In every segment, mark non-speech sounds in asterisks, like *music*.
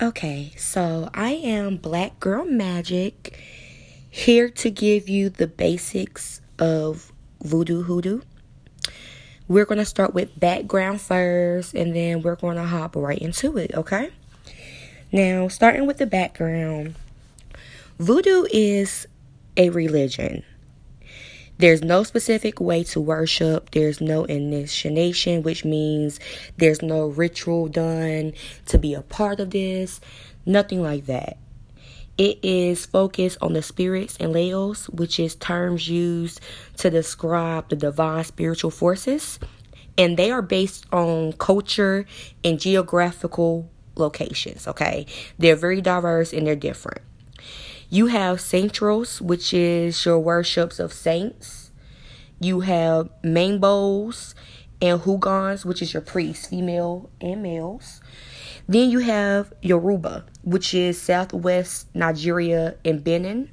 Okay, so I am Black Girl Magic here to give you the basics of voodoo hoodoo. We're going to start with background first and then we're going to hop right into it, okay? Now, starting with the background, voodoo is a religion. There's no specific way to worship. There's no initiation, which means there's no ritual done to be a part of this. Nothing like that. It is focused on the spirits and loas, which is terms used to describe the divine spiritual forces. And they are based on culture and geographical locations, okay? They're very diverse and they're different. You have santeros, which is your worships of saints. You have mambos and houngans, which is your priests, female and males. Then you have Yoruba, which is Southwest Nigeria and Benin.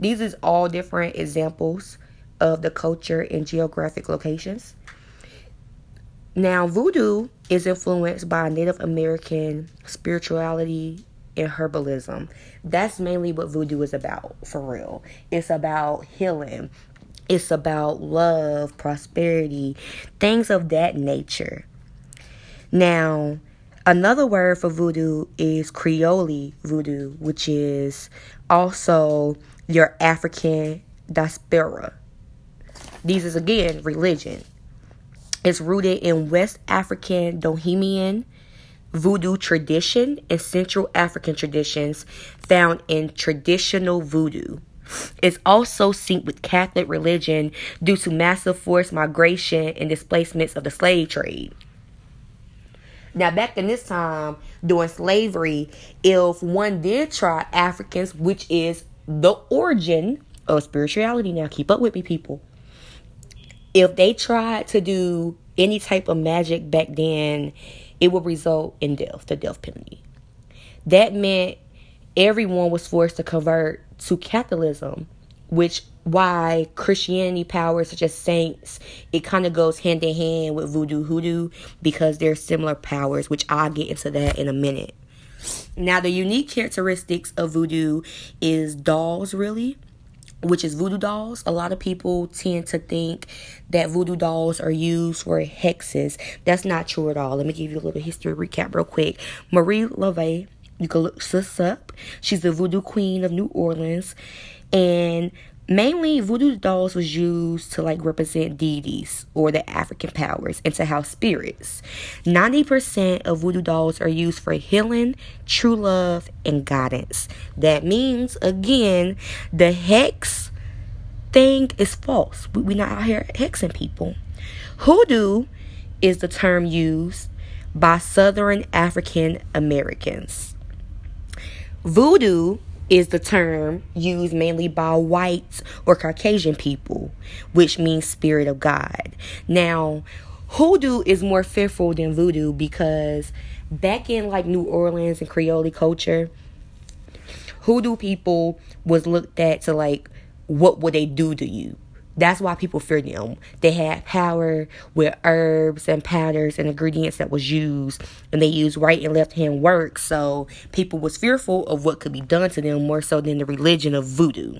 These is all different examples of the culture and geographic locations. Now, voodoo is influenced by Native American spirituality and herbalism. That's mainly what voodoo is about, for real. It's about healing, it's about love, prosperity, things of that nature. Now, another word for voodoo is Creole voodoo, which is also your African diaspora. These is again religion. It's rooted in West African Dahomean voodoo tradition and Central African traditions found in traditional voodoo. It's also synced with Catholic religion due to massive forced migration and displacements of the slave trade. Now, back in this time during slavery, if one did try Africans, which is the origin of spirituality, now keep up with me, people. If they tried to do any type of magic back then, it would result in death, the death penalty. That meant everyone was forced to convert to Catholicism, which why Christianity powers such as saints, it kind of goes hand in hand with voodoo hoodoo because they're similar powers, which I'll get into that in a minute. Now, the unique characteristics of voodoo is dolls, really which is voodoo dolls. A lot of people tend to think that voodoo dolls are used for hexes. That's not true at all. Let me give you a little history recap real quick. Marie Laveau, you can look this up. She's the voodoo queen of New Orleans. And mainly voodoo dolls was used to like represent deities or the african powers and to house spirits. 90% of voodoo dolls are used for healing true love and guidance. That means again the hex thing is false. We're not out here hexing people. Hoodoo is the term used by southern african americans. Voodoo is the term used mainly by whites or Caucasian people, which means spirit of God. Now, hoodoo is more fearful than voodoo because back in like New Orleans and Creole culture, hoodoo people was looked at to like what would they do to you? That's why people fear them. They had power with herbs and powders and ingredients that was used, and they used right and left hand work. So people was fearful of what could be done to them more so than the religion of voodoo.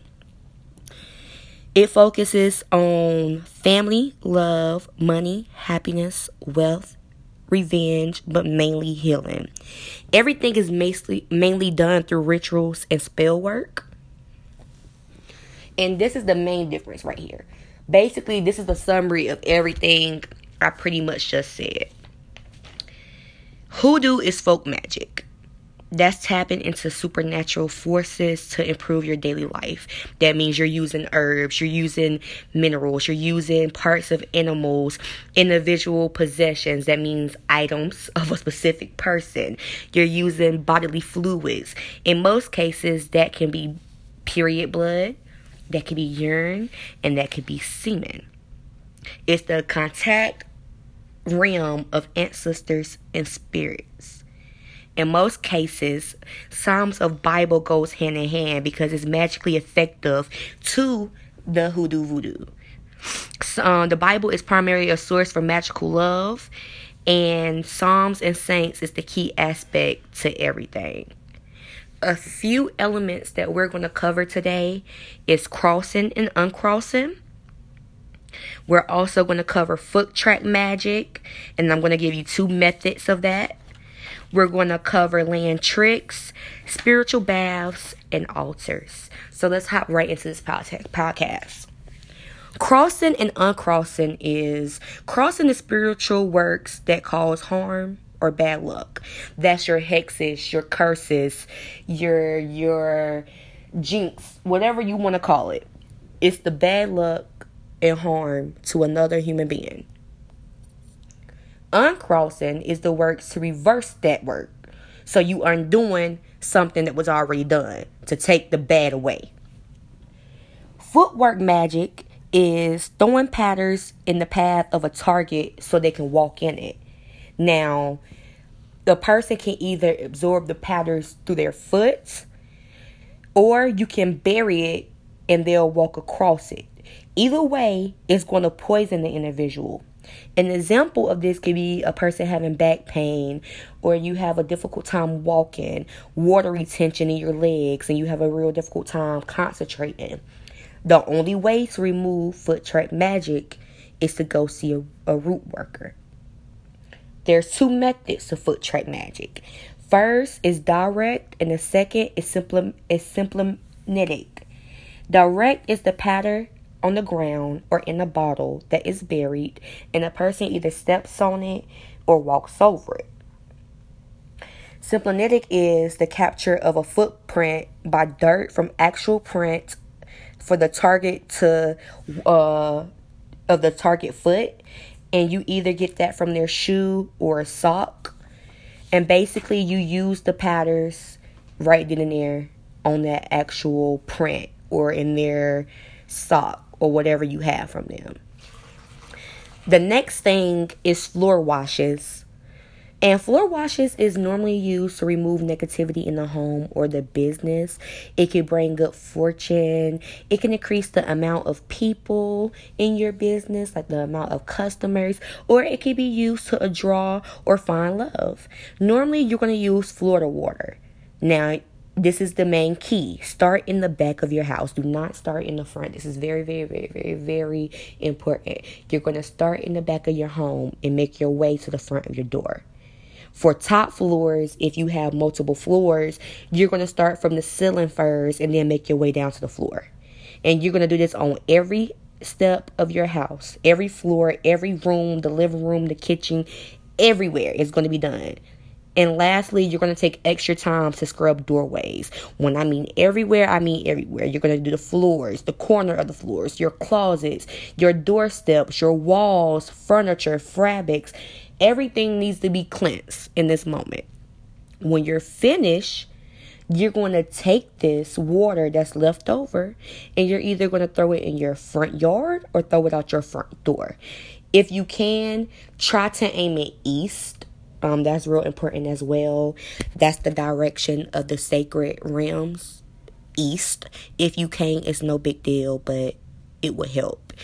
It focuses on family, love, money, happiness, wealth, revenge, but mainly healing. Everything is mainly mainly done through rituals and spell work. And this is the main difference right here. Basically, this is the summary of everything I pretty much just said. Hoodoo is folk magic. That's tapping into supernatural forces to improve your daily life. That means you're using herbs, you're using minerals, you're using parts of animals, individual possessions. That means items of a specific person. You're using bodily fluids. In most cases, that can be period blood, that could be urine, and that could be semen. It's the contact realm of ancestors and spirits. In most cases, Psalms of Bible goes hand in hand because it's magically effective to the hoodoo voodoo. So, um, the Bible is primarily a source for magical love And Psalms and Saints is the key aspect to everything. A few elements that we're going to cover today is crossing and uncrossing. We're also going to cover foot track magic, and I'm going to give you two methods of that. We're going to cover land tricks, spiritual baths, and altars. So let's hop right into this podcast. Crossing and uncrossing is crossing the spiritual works that cause harm or bad luck. That's your hexes, your curses, your your jinx, whatever you want to call it. It's the bad luck and harm to another human being. Uncrossing is the works to reverse that work. So you undoing something that was already done to take the bad away. Footwork magic is throwing patterns in the path of a target so they can walk in it. Now, the person can either absorb the patterns through their foot or you can bury it and they'll walk across it. Either way, it's going to poison the individual. An example of this could be a person having back pain, or you have a difficult time walking, water retention in your legs, and you have a real difficult time concentrating. The only way to remove foot track magic is to go see a, a root worker. There's two methods of foot track magic. First is direct, and the second is simple is symptomatic. Direct is the pattern on the ground or in a bottle that is buried, and a person either steps on it or walks over it. Symptomatic is the capture of a footprint by dirt from actual print for the target to uh of the target foot and you either get that from their shoe or a sock and basically you use the patterns right then and there on that actual print or in their sock or whatever you have from them. The next thing is floor washes and floor washes is normally used to remove negativity in the home or the business. It can bring good fortune. It can increase the amount of people in your business, like the amount of customers, or it can be used to draw or find love. Normally, you're going to use Florida water. Now, this is the main key. Start in the back of your house. Do not start in the front. This is very, very, very, very, very important. You're going to start in the back of your home and make your way to the front of your door. For top floors, if you have multiple floors, you're going to start from the ceiling first and then make your way down to the floor. And you're going to do this on every step of your house, every floor, every room, the living room, the kitchen, everywhere is going to be done. And lastly, you're going to take extra time to scrub doorways. When I mean everywhere, I mean everywhere. You're going to do the floors, the corner of the floors, your closets, your doorsteps, your walls, furniture, fabrics, Everything needs to be cleansed in this moment. When you're finished, you're going to take this water that's left over and you're either going to throw it in your front yard or throw it out your front door. If you can, try to aim it east. Um, that's real important as well. That's the direction of the sacred realms, east. If you can't, it's no big deal, but it would help.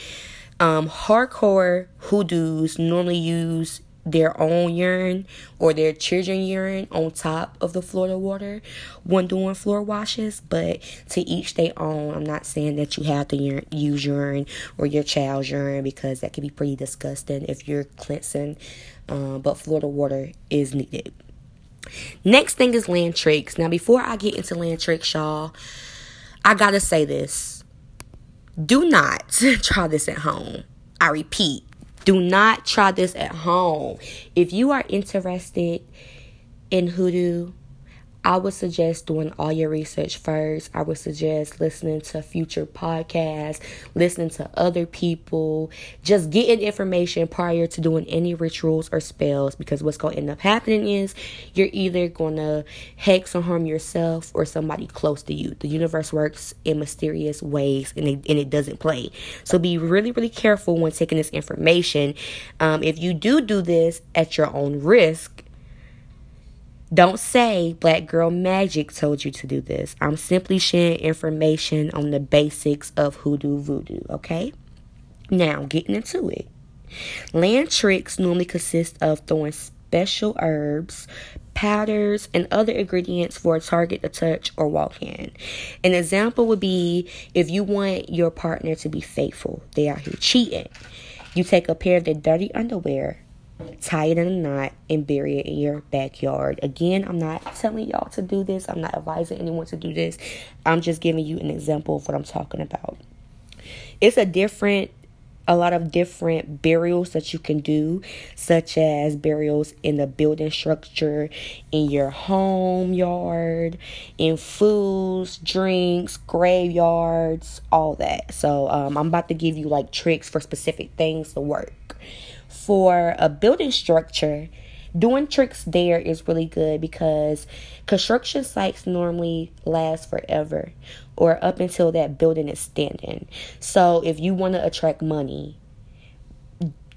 Um, hardcore hoodoos normally use their own urine or their children urine on top of the Florida water when doing floor washes but to each their own. I'm not saying that you have to use urine or your child's urine because that can be pretty disgusting if you're cleansing um, but Florida water is needed. Next thing is land tricks. Now before i get into land tricks y'all i gotta say this. Do not *laughs* try this at home. I repeat do not try this at home. If you are interested in hoodoo, I would suggest doing all your research first. I would suggest listening to future podcasts, listening to other people, just getting information prior to doing any rituals or spells because what's going to end up happening is you're either going to hex or harm yourself or somebody close to you. The universe works in mysterious ways and it, and it doesn't play. So be really, really careful when taking this information. Um, if you do do this at your own risk, don't say Black Girl Magic told you to do this. I'm simply sharing information on the basics of hoodoo voodoo, okay? Now, getting into it. Land tricks normally consist of throwing special herbs, powders, and other ingredients for a target to touch or walk in. An example would be if you want your partner to be faithful, they are here cheating. You take a pair of their dirty underwear, tie it in a knot, and bury it in your backyard. Again, I'm not telling y'all to do this, I'm not advising anyone to do this. I'm just giving you an example of what I'm talking about. It's a different a lot of different burials that you can do, such as burials in the building structure, in your home yard, in foods, drinks, graveyards, all that. So, um, I'm about to give you like tricks for specific things to work. For a building structure, doing tricks there is really good because construction sites normally last forever or up until that building is standing. So if you want to attract money,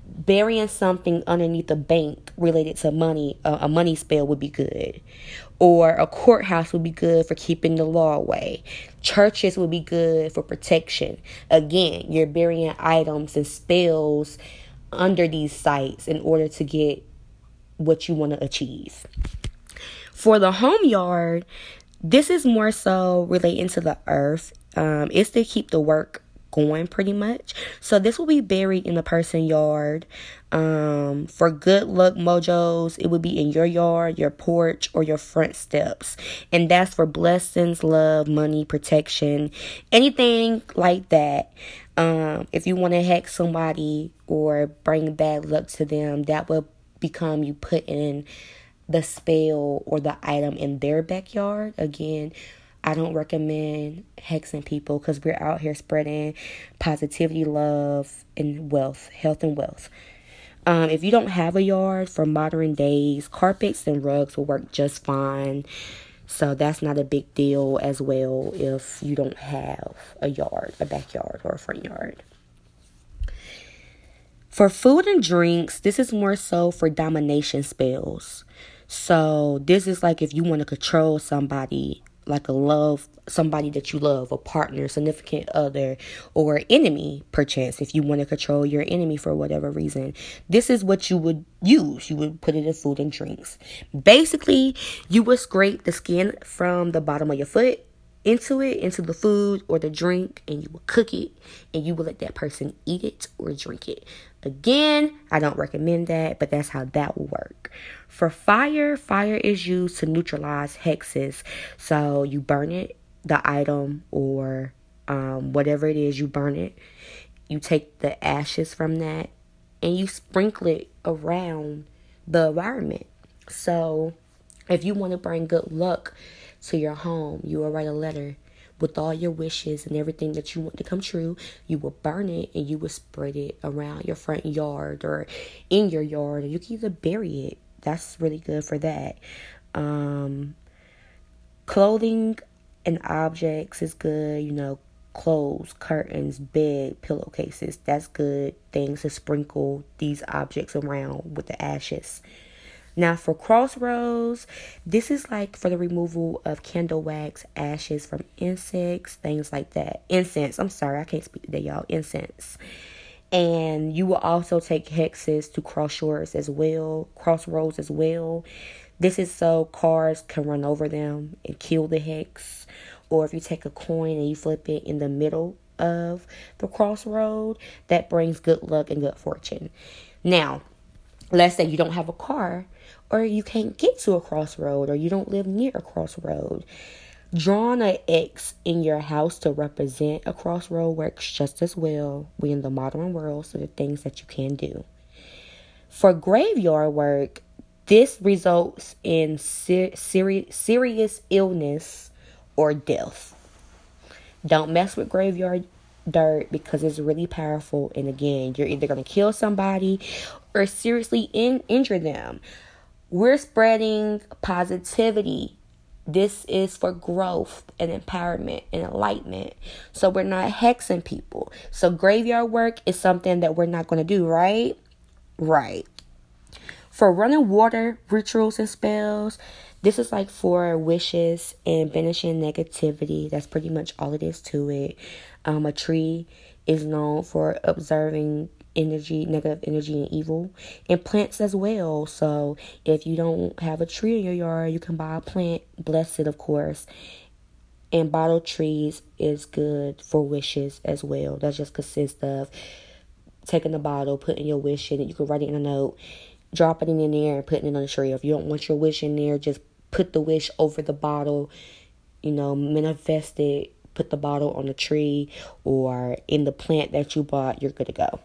burying something underneath a bank related to money, a money spell would be good. Or a courthouse would be good for keeping the law away. Churches would be good for protection. Again, you're burying items and spells under these sites in order to get what you want to achieve. For the home yard, this is more so relating to the earth. Um, it's to keep the work going pretty much. So this will be buried in the person yard. Um, for good luck mojos, it would be in your yard, your porch, or your front steps. And that's for blessings, love, money, protection, anything like that. Um, if you want to hex somebody or bring bad luck to them, that will become you put in the spell or the item in their backyard. Again, I don't recommend hexing people because we're out here spreading positivity, love, and wealth, health, and wealth. Um, if you don't have a yard for modern days, carpets and rugs will work just fine. So that's not a big deal as well if you don't have a yard, a backyard, or a front yard. For food and drinks, this is more so for domination spells. So, this is like if you want to control somebody, like a love, somebody that you love, a partner, significant other, or enemy, perchance, if you want to control your enemy for whatever reason. This is what you would use. You would put it in food and drinks. Basically, you would scrape the skin from the bottom of your foot into it, into the food or the drink, and you will cook it and you will let that person eat it or drink it. Again, I don't recommend that, but that's how that will work. For fire, fire is used to neutralize hexes. So you burn it, the item, or um, whatever it is, you burn it. You take the ashes from that and you sprinkle it around the environment. So if you want to bring good luck, to your home. You will write a letter with all your wishes and everything that you want to come true. You will burn it and you will spread it around your front yard or in your yard, you can either bury it. That's really good for that. Um, clothing and objects is good. You know, clothes, curtains, bed, pillowcases. That's good things to sprinkle these objects around with the ashes. Now for crossroads, this is like for the removal of candle wax, ashes from insects, things like that. Incense, I'm sorry, I can't speak today, y'all. Incense. And you will also take hexes to crossroads as well, crossroads as well. This is so cars can run over them and kill the hex. Or if you take a coin and you flip it in the middle of the crossroad, that brings good luck and good fortune. Now, let's say you don't have a car or you can't get to a crossroad or you don't live near a crossroad. Drawing an X in your house to represent a crossroad works just as well. We in the modern world, so the things that you can do. For graveyard work, this results in ser- serious illness or death. Don't mess with graveyard dirt because it's really powerful. And again, you're either going to kill somebody or seriously in- injure them. We're spreading positivity. This is for growth and empowerment and enlightenment. So we're not hexing people. So graveyard work is something that we're not going to do, right? Right. For running water rituals and spells, this is like for wishes and banishing negativity. That's pretty much all it is to it. Um, a tree is known for observing energy, negative energy, and evil, and plants as well. So if you don't have a tree in your yard, you can buy a plant, bless it, of course. And bottle trees is good for wishes as well. That just consists of taking the bottle, putting your wish in it. You can write it in a note, dropping it in there, and putting it on the tree. If you don't want your wish in there, just put the wish over the bottle. You know, manifest it. Put the bottle on the tree or in the plant that you bought. You're good to go.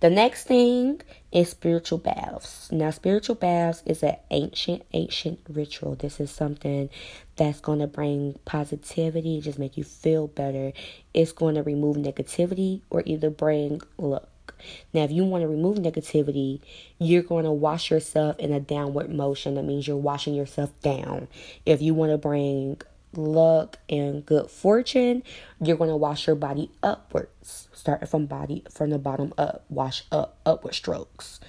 The next thing is spiritual baths. Now, spiritual baths is an ancient, ancient ritual. This is something that's going to bring positivity, just make you feel better. It's going to remove negativity or either bring luck. Now, if you want to remove negativity, you're going to wash yourself in a downward motion. That means you're washing yourself down. If you want to bring luck and good fortune, you're going to wash your body upwards, starting from body from the bottom up, wash up upward strokes.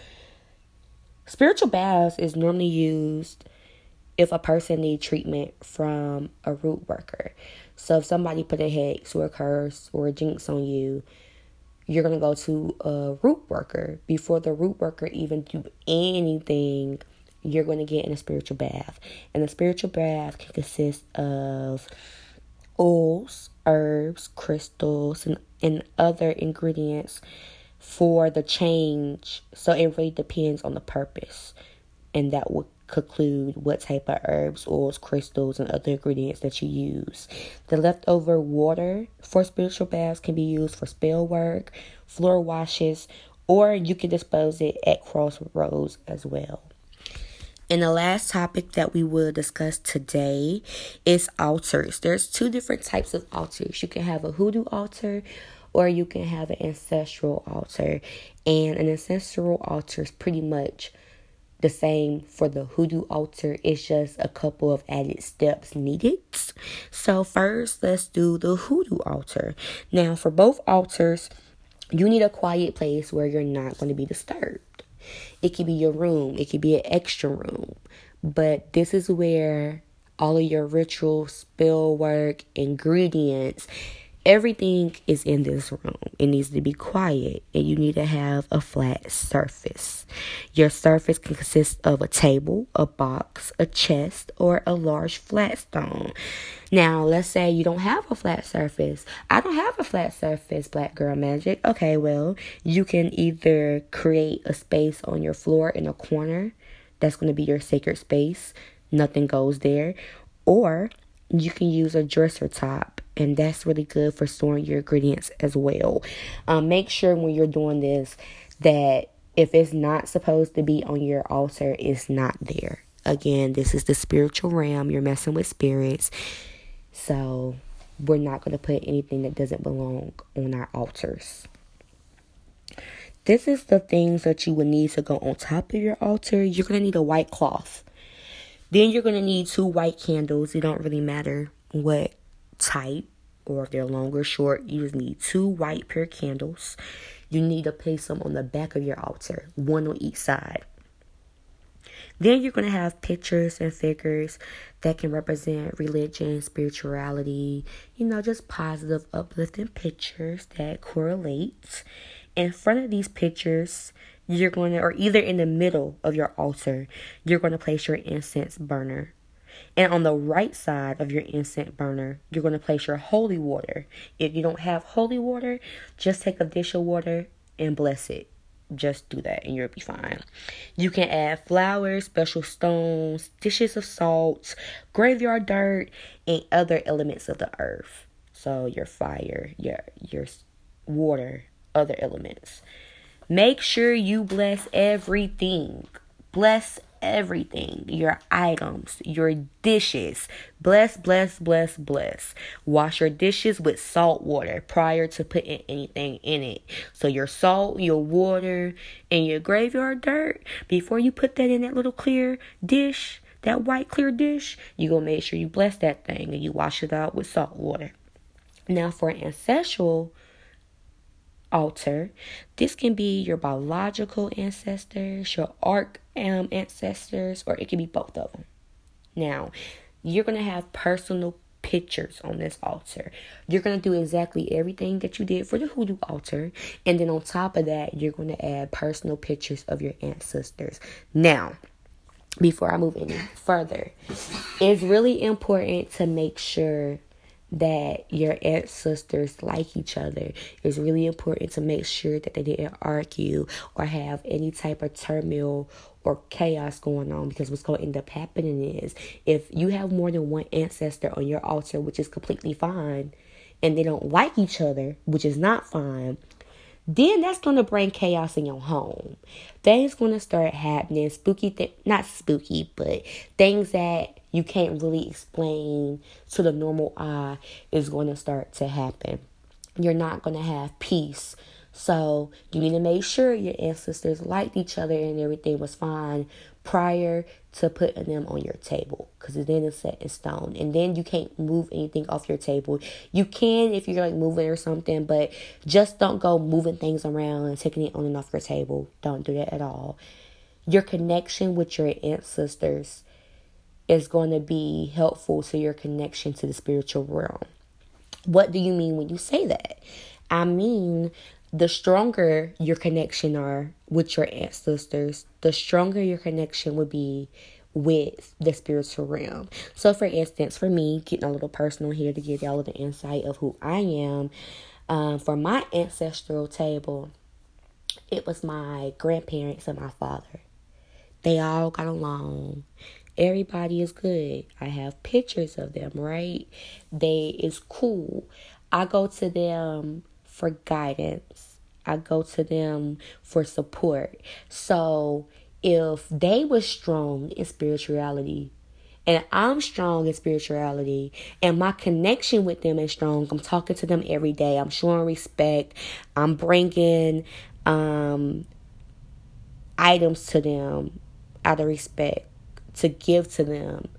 Spiritual baths is normally used if a person need treatment from a root worker. So if somebody put a hex or a curse or a jinx on you, you're gonna go to a root worker before the root worker even do anything you're going to get in a spiritual bath. And a spiritual bath can consist of oils, herbs, crystals, and, and other ingredients for the change. So it really depends on the purpose. And that would conclude what type of herbs, oils, crystals, and other ingredients that you use. The leftover water for spiritual baths can be used for spell work, floor washes, or you can dispose it at crossroads as well. And the last topic that we will discuss today is altars. There's two different types of altars. You can have a hoodoo altar or you can have an ancestral altar. And an ancestral altar is pretty much the same for the hoodoo altar. It's just a couple of added steps needed. So first, let's do the hoodoo altar. Now, for both altars, you need a quiet place where you're not going to be disturbed. It could be your room, it could be an extra room. But this is where all of your ritual, spell work, ingredients, everything is in this room. It needs to be quiet and you need to have a flat surface. Your surface can consist of a table, a box, a chest, or a large flat stone. Now, let's say you don't have a flat surface. I don't have a flat surface, Black Girl Magic. Okay, well, you can either create a space on your floor in a corner that's going to be your sacred space, nothing goes there, or you can use a dresser top and that's really good for storing your ingredients as well. Um, make sure when you're doing this that if it's not supposed to be on your altar, it's not there. Again, this is the spiritual realm. You're messing with spirits. So we're not going to put anything that doesn't belong on our altars. This is the things that you would need to go on top of your altar. You're going to need a white cloth. Then you're going to need two white candles. It don't really matter what type or if they're long or short. You just need two white pure candles. You need to place them on the back of your altar, one on each side. Then you're going to have pictures and figures that can represent religion, spirituality, you know, just positive, uplifting pictures that correlate. In front of these pictures, you're going to, or either in the middle of your altar, you're going to place your incense burner. And on the right side of your incense burner, you're going to place your holy water. If you don't have holy water, just take a dish of water and bless it. Just do that and you'll be fine. You can add flowers, special stones, dishes of salt, graveyard dirt, and other elements of the earth. So your fire, your your water, other elements. Make sure you bless everything. Bless everything your items, your dishes. Bless, bless, bless, bless. Wash your dishes with salt water prior to putting anything in it. So, your salt, your water, and your graveyard dirt, before you put that in that little clear dish, that white clear dish, you gonna make sure you bless that thing and you wash it out with salt water. Now, for ancestral altar. This can be your biological ancestors, your arc um, ancestors, or it can be both of them. Now, you're going to have personal pictures on this altar. You're going to do exactly everything that you did for the hoodoo altar. And then on top of that, you're going to add personal pictures of your ancestors. Now, before I move any further, it's really important to make sure that your ancestors like each other. It's really important to make sure that they didn't argue or have any type of turmoil or chaos going on because what's going to end up happening is if you have more than one ancestor on your altar, which is completely fine, and they don't like each other, which is not fine, then that's going to bring chaos in your home. Things going to start happening, spooky, th- not spooky, but things that you can't really explain to the normal eye is going to start to happen. You're not going to have peace. So you need to make sure your ancestors liked each other and everything was fine prior to putting them on your table because then it's set in stone. And then you can't move anything off your table. You can if you're like moving or something but just don't go moving things around and taking it on and off your table. Don't do that at all. Your connection with your ancestors is going to be helpful to your connection to the spiritual realm what do you mean when you say that i mean the stronger your connection are with your ancestors, the stronger your connection would be with the spiritual realm. So, for instance, for me, getting a little personal here to give y'all the insight of who I am, um, for my ancestral table, it was my grandparents and my father. They all got along. Everybody is good. I have pictures of them, right? They is cool. I go to them for guidance. I go to them for support. So if they were strong in spirituality, and I'm strong in spirituality, and my connection with them is strong. I'm talking to them every day. I'm showing respect. I'm bringing um, items to them out of respect to give to them.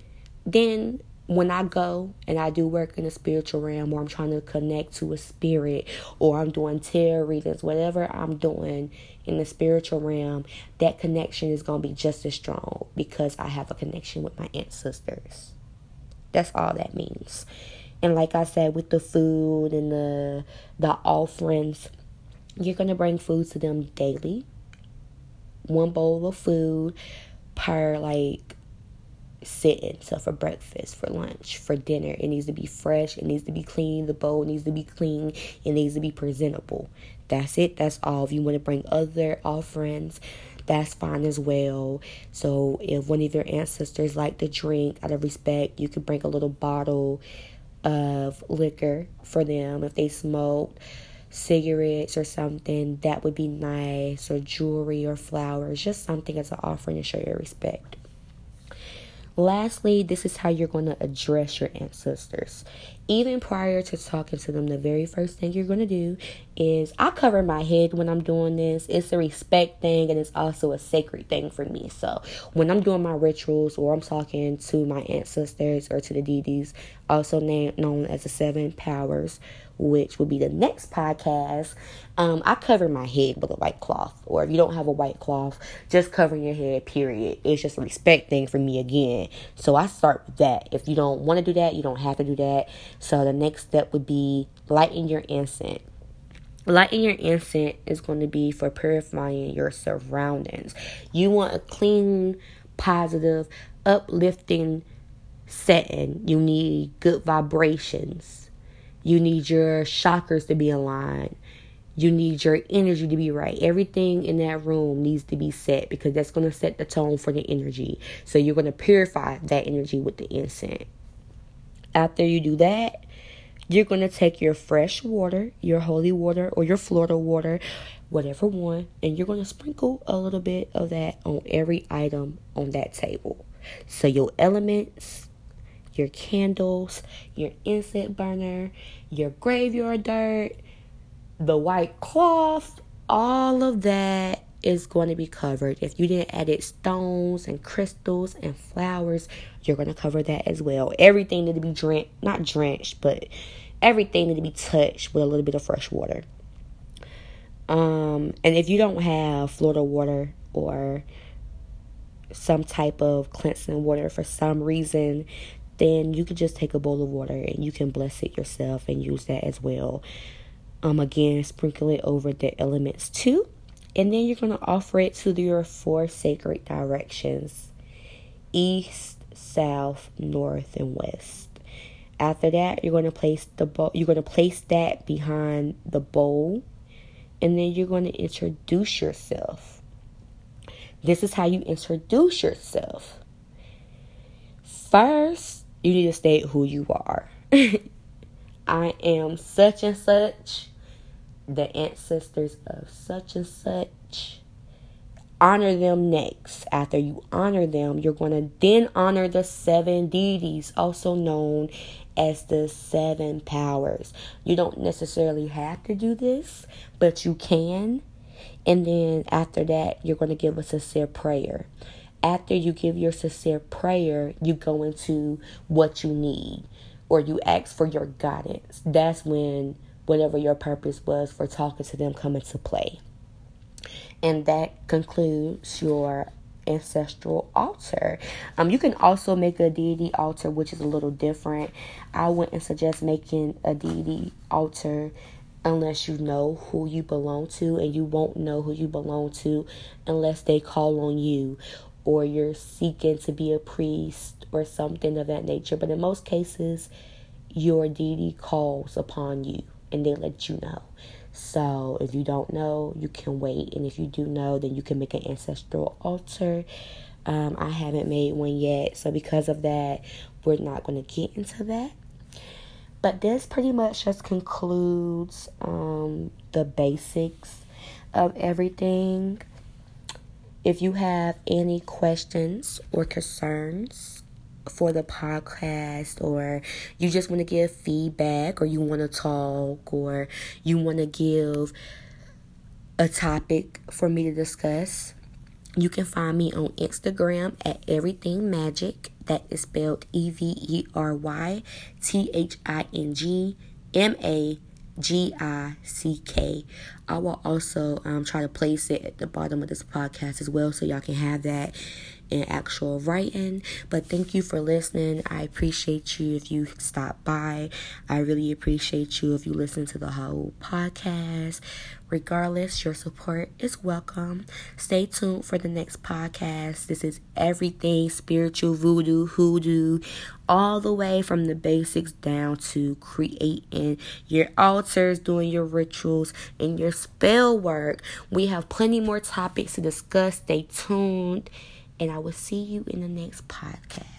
Then when I go and I do work in the spiritual realm or I'm trying to connect to a spirit or I'm doing tarot readings, whatever I'm doing in the spiritual realm, that connection is going to be just as strong because I have a connection with my ancestors. That's all that means. And like I said, with the food and the the offerings, you're gonna bring food to them daily. One bowl of food per like sitting. So for breakfast, for lunch, for dinner, it needs to be fresh. It needs to be clean. The bowl needs to be clean. It needs to be presentable. That's it. That's all. If you want to bring other offerings, that's fine as well. So if one of your ancestors like to drink out of respect, you could bring a little bottle of liquor for them. If they smoked cigarettes or something, that would be nice. Or jewelry or flowers, just something as an offering to show your respect. Lastly, this is how you're going to address your ancestors. Even prior to talking to them, the very first thing you're going to do is I cover my head when I'm doing this. It's a respect thing and it's also a sacred thing for me. So when I'm doing my rituals or I'm talking to my ancestors or to the deities, also known as the seven powers, which will be the next podcast, um, I cover my head with a white cloth. Or if you don't have a white cloth, just covering your head, period. It's just a respect thing for me again. So I start with that. If you don't want to do that, you don't have to do that. So the next step would be lighten your incense. Lighting your incense is going to be for purifying your surroundings. You want a clean, positive, uplifting setting. You need good vibrations you need your chakras to be aligned. You need your energy to be right. Everything in that room needs to be set because that's going to set the tone for the energy. So you're going to purify that energy with the incense. After you do that, you're going to take your fresh water, your holy water, or your Florida water, whatever one, and you're going to sprinkle a little bit of that on every item on that table. So your elements, your candles, your incense burner, your graveyard dirt, the white cloth, all of that is going to be covered. If you didn't add stones and crystals and flowers, you're going to cover that as well. Everything need to be drenched, not drenched, but everything need to be touched with a little bit of fresh water. Um, and if you don't have Florida water or some type of cleansing water for some reason, then you could just take a bowl of water and you can bless it yourself and use that as well. Um, again, sprinkle it over the elements too. And then you're going to offer it to your four sacred directions east, south, north, and west. After that, you're going to place the bowl, you're going to place that behind the bowl, and then you're going to introduce yourself. This is how you introduce yourself. First, you need to state who you are. *laughs* I am such and such, the ancestors of such and such. Honor them next. After you honor them, you're going to then honor the seven deities, also known as the seven powers. You don't necessarily have to do this, but you can. And then after that, you're going to give a sincere prayer after you give your sincere prayer, you go into what you need or you ask for your guidance. That's when whatever your purpose was for talking to them come into play. And that concludes your ancestral altar. Um, you can also make a deity altar, which is a little different. I wouldn't suggest making a deity altar unless you know who you belong to, and you won't know who you belong to unless they call on you or you're seeking to be a priest or something of that nature. But in most cases, your deity calls upon you and they let you know. So if you don't know, you can wait. And if you do know, then you can make an ancestral altar. Um, I haven't made one yet. So because of that, we're not going to get into that. But this pretty much just concludes um, the basics of everything. If you have any questions or concerns for the podcast, or you just want to give feedback, or you want to talk, or you want to give a topic for me to discuss, you can find me on Instagram at Everything Magic. That is spelled E V E R Y T H I N G M A G I C K. I will also um, try to place it at the bottom of this podcast as well so y'all can have that in actual writing. But thank you for listening. I appreciate you if you stop by. I really appreciate you if you listen to the whole podcast. Regardless, your support is welcome. Stay tuned for the next podcast. This is everything spiritual voodoo, hoodoo, all the way from the basics down to creating your altars, doing your rituals, and your spell work. We have plenty more topics to discuss. Stay tuned, and I will see you in the next podcast.